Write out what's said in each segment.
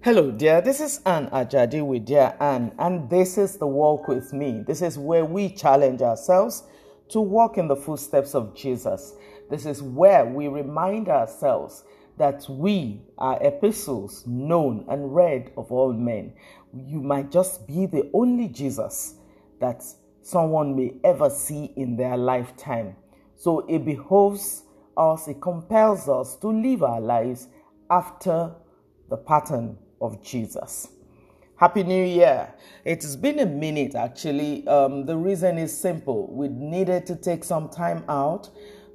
Hello, dear. This is Anne Ajadi with Dear Anne, and this is the Walk with Me. This is where we challenge ourselves to walk in the footsteps of Jesus. This is where we remind ourselves that we are epistles known and read of all men. You might just be the only Jesus that someone may ever see in their lifetime. So it behoves us, it compels us to live our lives after the pattern of Jesus. Happy New Year. It's been a minute actually. Um, the reason is simple. We needed to take some time out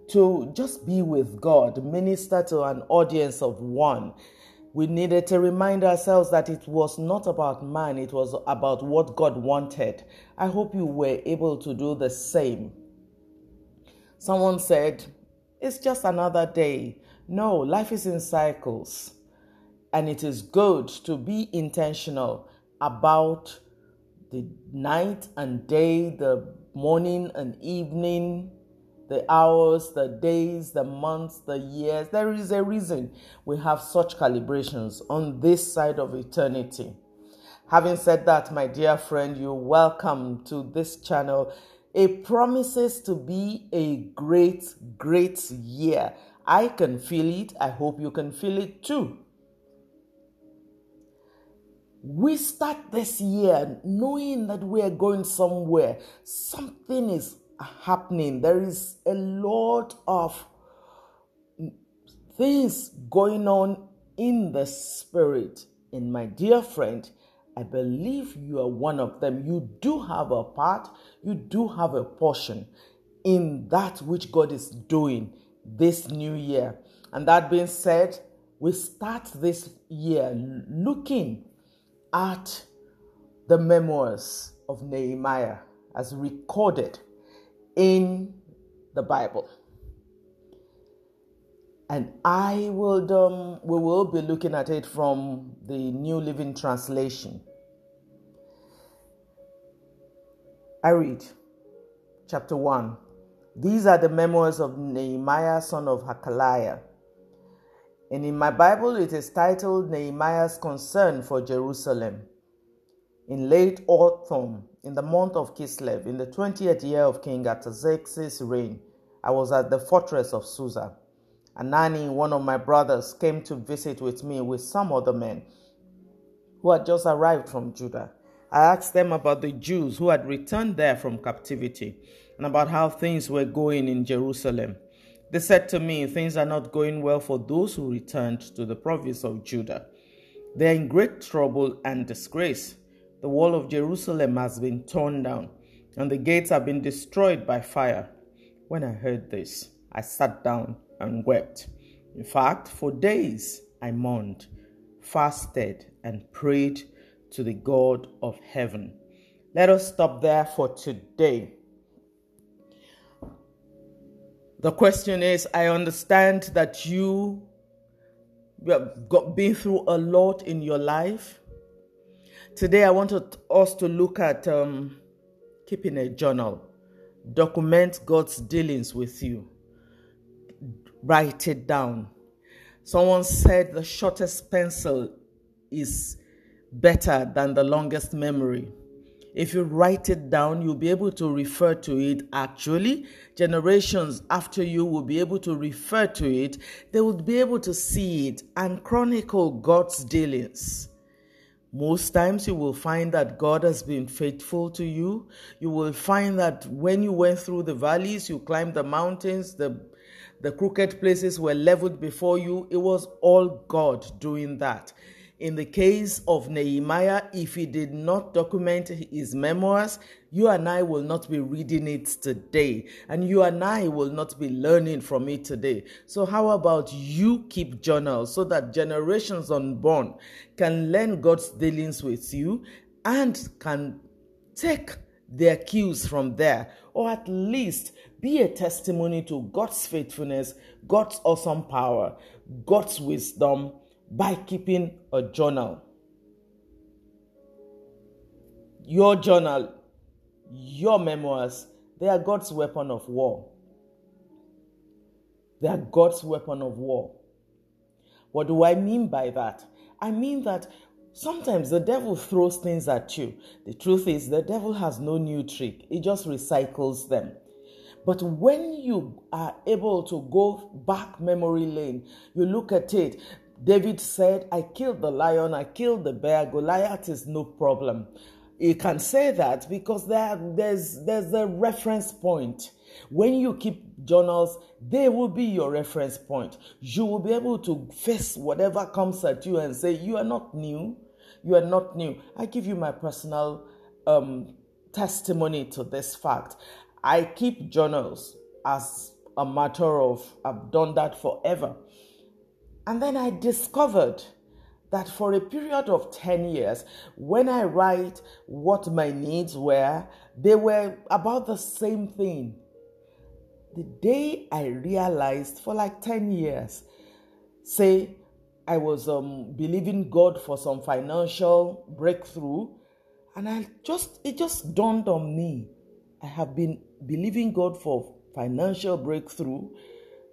to just be with God, minister to an audience of one. We needed to remind ourselves that it was not about man, it was about what God wanted. I hope you were able to do the same. Someone said, It's just another day. No, life is in cycles. And it is good to be intentional about the night and day, the morning and evening, the hours, the days, the months, the years. There is a reason we have such calibrations on this side of eternity. Having said that, my dear friend, you're welcome to this channel. It promises to be a great, great year. I can feel it. I hope you can feel it too we start this year knowing that we are going somewhere. Something is happening. There is a lot of things going on in the spirit. And my dear friend, I believe you are one of them. You do have a part, you do have a portion in that which God is doing this new year. And that being said, we start this year looking at the memoirs of Nehemiah as recorded in the Bible. And I will, um, we will be looking at it from the New Living Translation. I read chapter 1. These are the memoirs of Nehemiah, son of Hacaliah and in my Bible, it is titled Nehemiah's Concern for Jerusalem. In late autumn, in the month of Kislev, in the 20th year of King Artaxerxes' reign, I was at the fortress of Susa. Anani, one of my brothers, came to visit with me with some other men who had just arrived from Judah. I asked them about the Jews who had returned there from captivity and about how things were going in Jerusalem. They said to me, Things are not going well for those who returned to the province of Judah. They are in great trouble and disgrace. The wall of Jerusalem has been torn down, and the gates have been destroyed by fire. When I heard this, I sat down and wept. In fact, for days I mourned, fasted, and prayed to the God of heaven. Let us stop there for today. The question is I understand that you have got, been through a lot in your life. Today, I want us to look at um, keeping a journal, document God's dealings with you, write it down. Someone said the shortest pencil is better than the longest memory. If you write it down, you'll be able to refer to it actually. Generations after you will be able to refer to it. They will be able to see it and chronicle God's dealings. Most times you will find that God has been faithful to you. You will find that when you went through the valleys, you climbed the mountains, the the crooked places were leveled before you. It was all God doing that. In the case of Nehemiah, if he did not document his memoirs, you and I will not be reading it today, and you and I will not be learning from it today. So, how about you keep journals so that generations unborn can learn God's dealings with you and can take their cues from there, or at least be a testimony to God's faithfulness, God's awesome power, God's wisdom by keeping a journal. Your journal, your memoirs, they are God's weapon of war. They are God's weapon of war. What do I mean by that? I mean that Sometimes the devil throws things at you. The truth is, the devil has no new trick, he just recycles them. But when you are able to go back memory lane, you look at it. David said, I killed the lion, I killed the bear. Goliath is no problem. You can say that because there, there's, there's a reference point. When you keep journals, they will be your reference point. You will be able to face whatever comes at you and say, You are not new. You are not new. I give you my personal um, testimony to this fact. I keep journals as a matter of, I've done that forever. And then I discovered that for a period of 10 years, when I write what my needs were, they were about the same thing. The day I realized for like 10 years, say, I was um, believing God for some financial breakthrough, and I just it just dawned on me. I have been believing God for financial breakthrough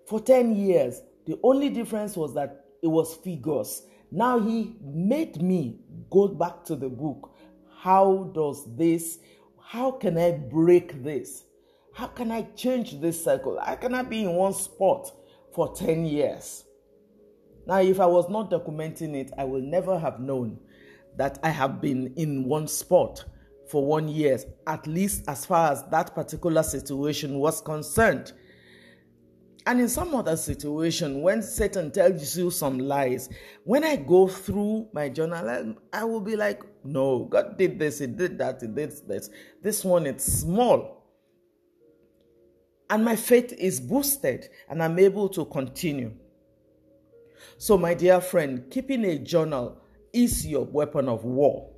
for 10 years. The only difference was that it was figures. Now he made me go back to the book. How does this, how can I break this? How can I change this cycle? How can I be in one spot for 10 years? Now, if I was not documenting it, I will never have known that I have been in one spot for one year, at least as far as that particular situation was concerned. And in some other situation, when Satan tells you some lies, when I go through my journal, I will be like, no, God did this, He did that, He did this. This one, it's small. And my faith is boosted, and I'm able to continue. So, my dear friend, keeping a journal is your weapon of war.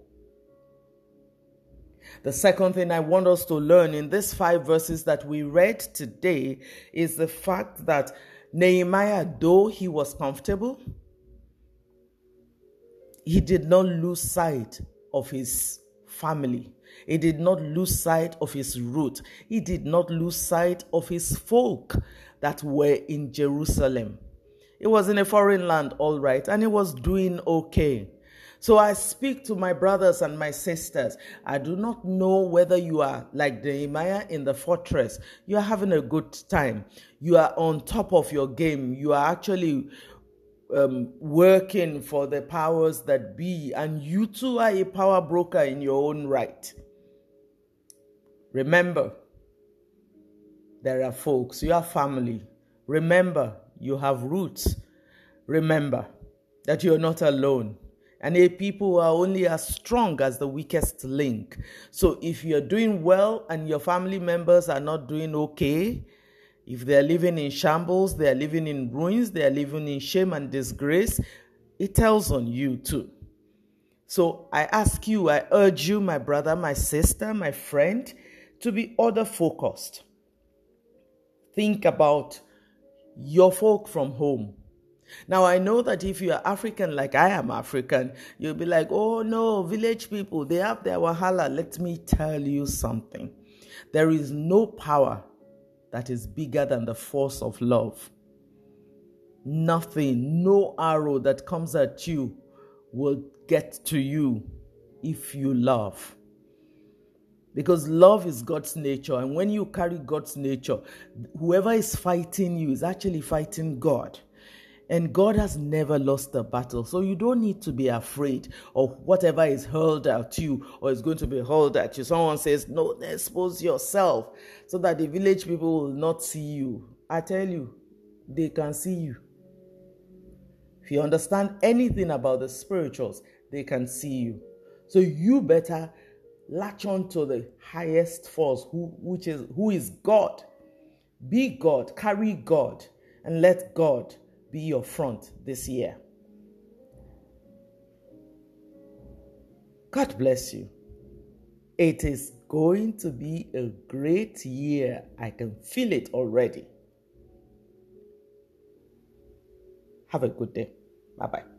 The second thing I want us to learn in these five verses that we read today is the fact that Nehemiah, though he was comfortable, he did not lose sight of his family. He did not lose sight of his root. He did not lose sight of his folk that were in Jerusalem. He was in a foreign land, all right, and he was doing okay. So I speak to my brothers and my sisters. I do not know whether you are like Nehemiah in the fortress. You are having a good time. You are on top of your game. You are actually um, working for the powers that be, and you too are a power broker in your own right. Remember, there are folks, you are family. Remember, you have roots. Remember that you're not alone and a people are only as strong as the weakest link. So if you're doing well and your family members are not doing okay, if they're living in shambles, they're living in ruins, they're living in shame and disgrace, it tells on you too. So I ask you, I urge you, my brother, my sister, my friend, to be other focused. Think about your folk from home now, I know that if you are African like I am African, you'll be like, oh no, village people, they have their wahala. Let me tell you something. There is no power that is bigger than the force of love. Nothing, no arrow that comes at you will get to you if you love. Because love is God's nature. And when you carry God's nature, whoever is fighting you is actually fighting God. And God has never lost the battle. So you don't need to be afraid of whatever is hurled at you or is going to be hurled at you. Someone says, No, expose yourself so that the village people will not see you. I tell you, they can see you. If you understand anything about the spirituals, they can see you. So you better latch on to the highest force, who, which is who is God. Be God, carry God, and let God be your front this year. God bless you. It is going to be a great year. I can feel it already. Have a good day. Bye bye.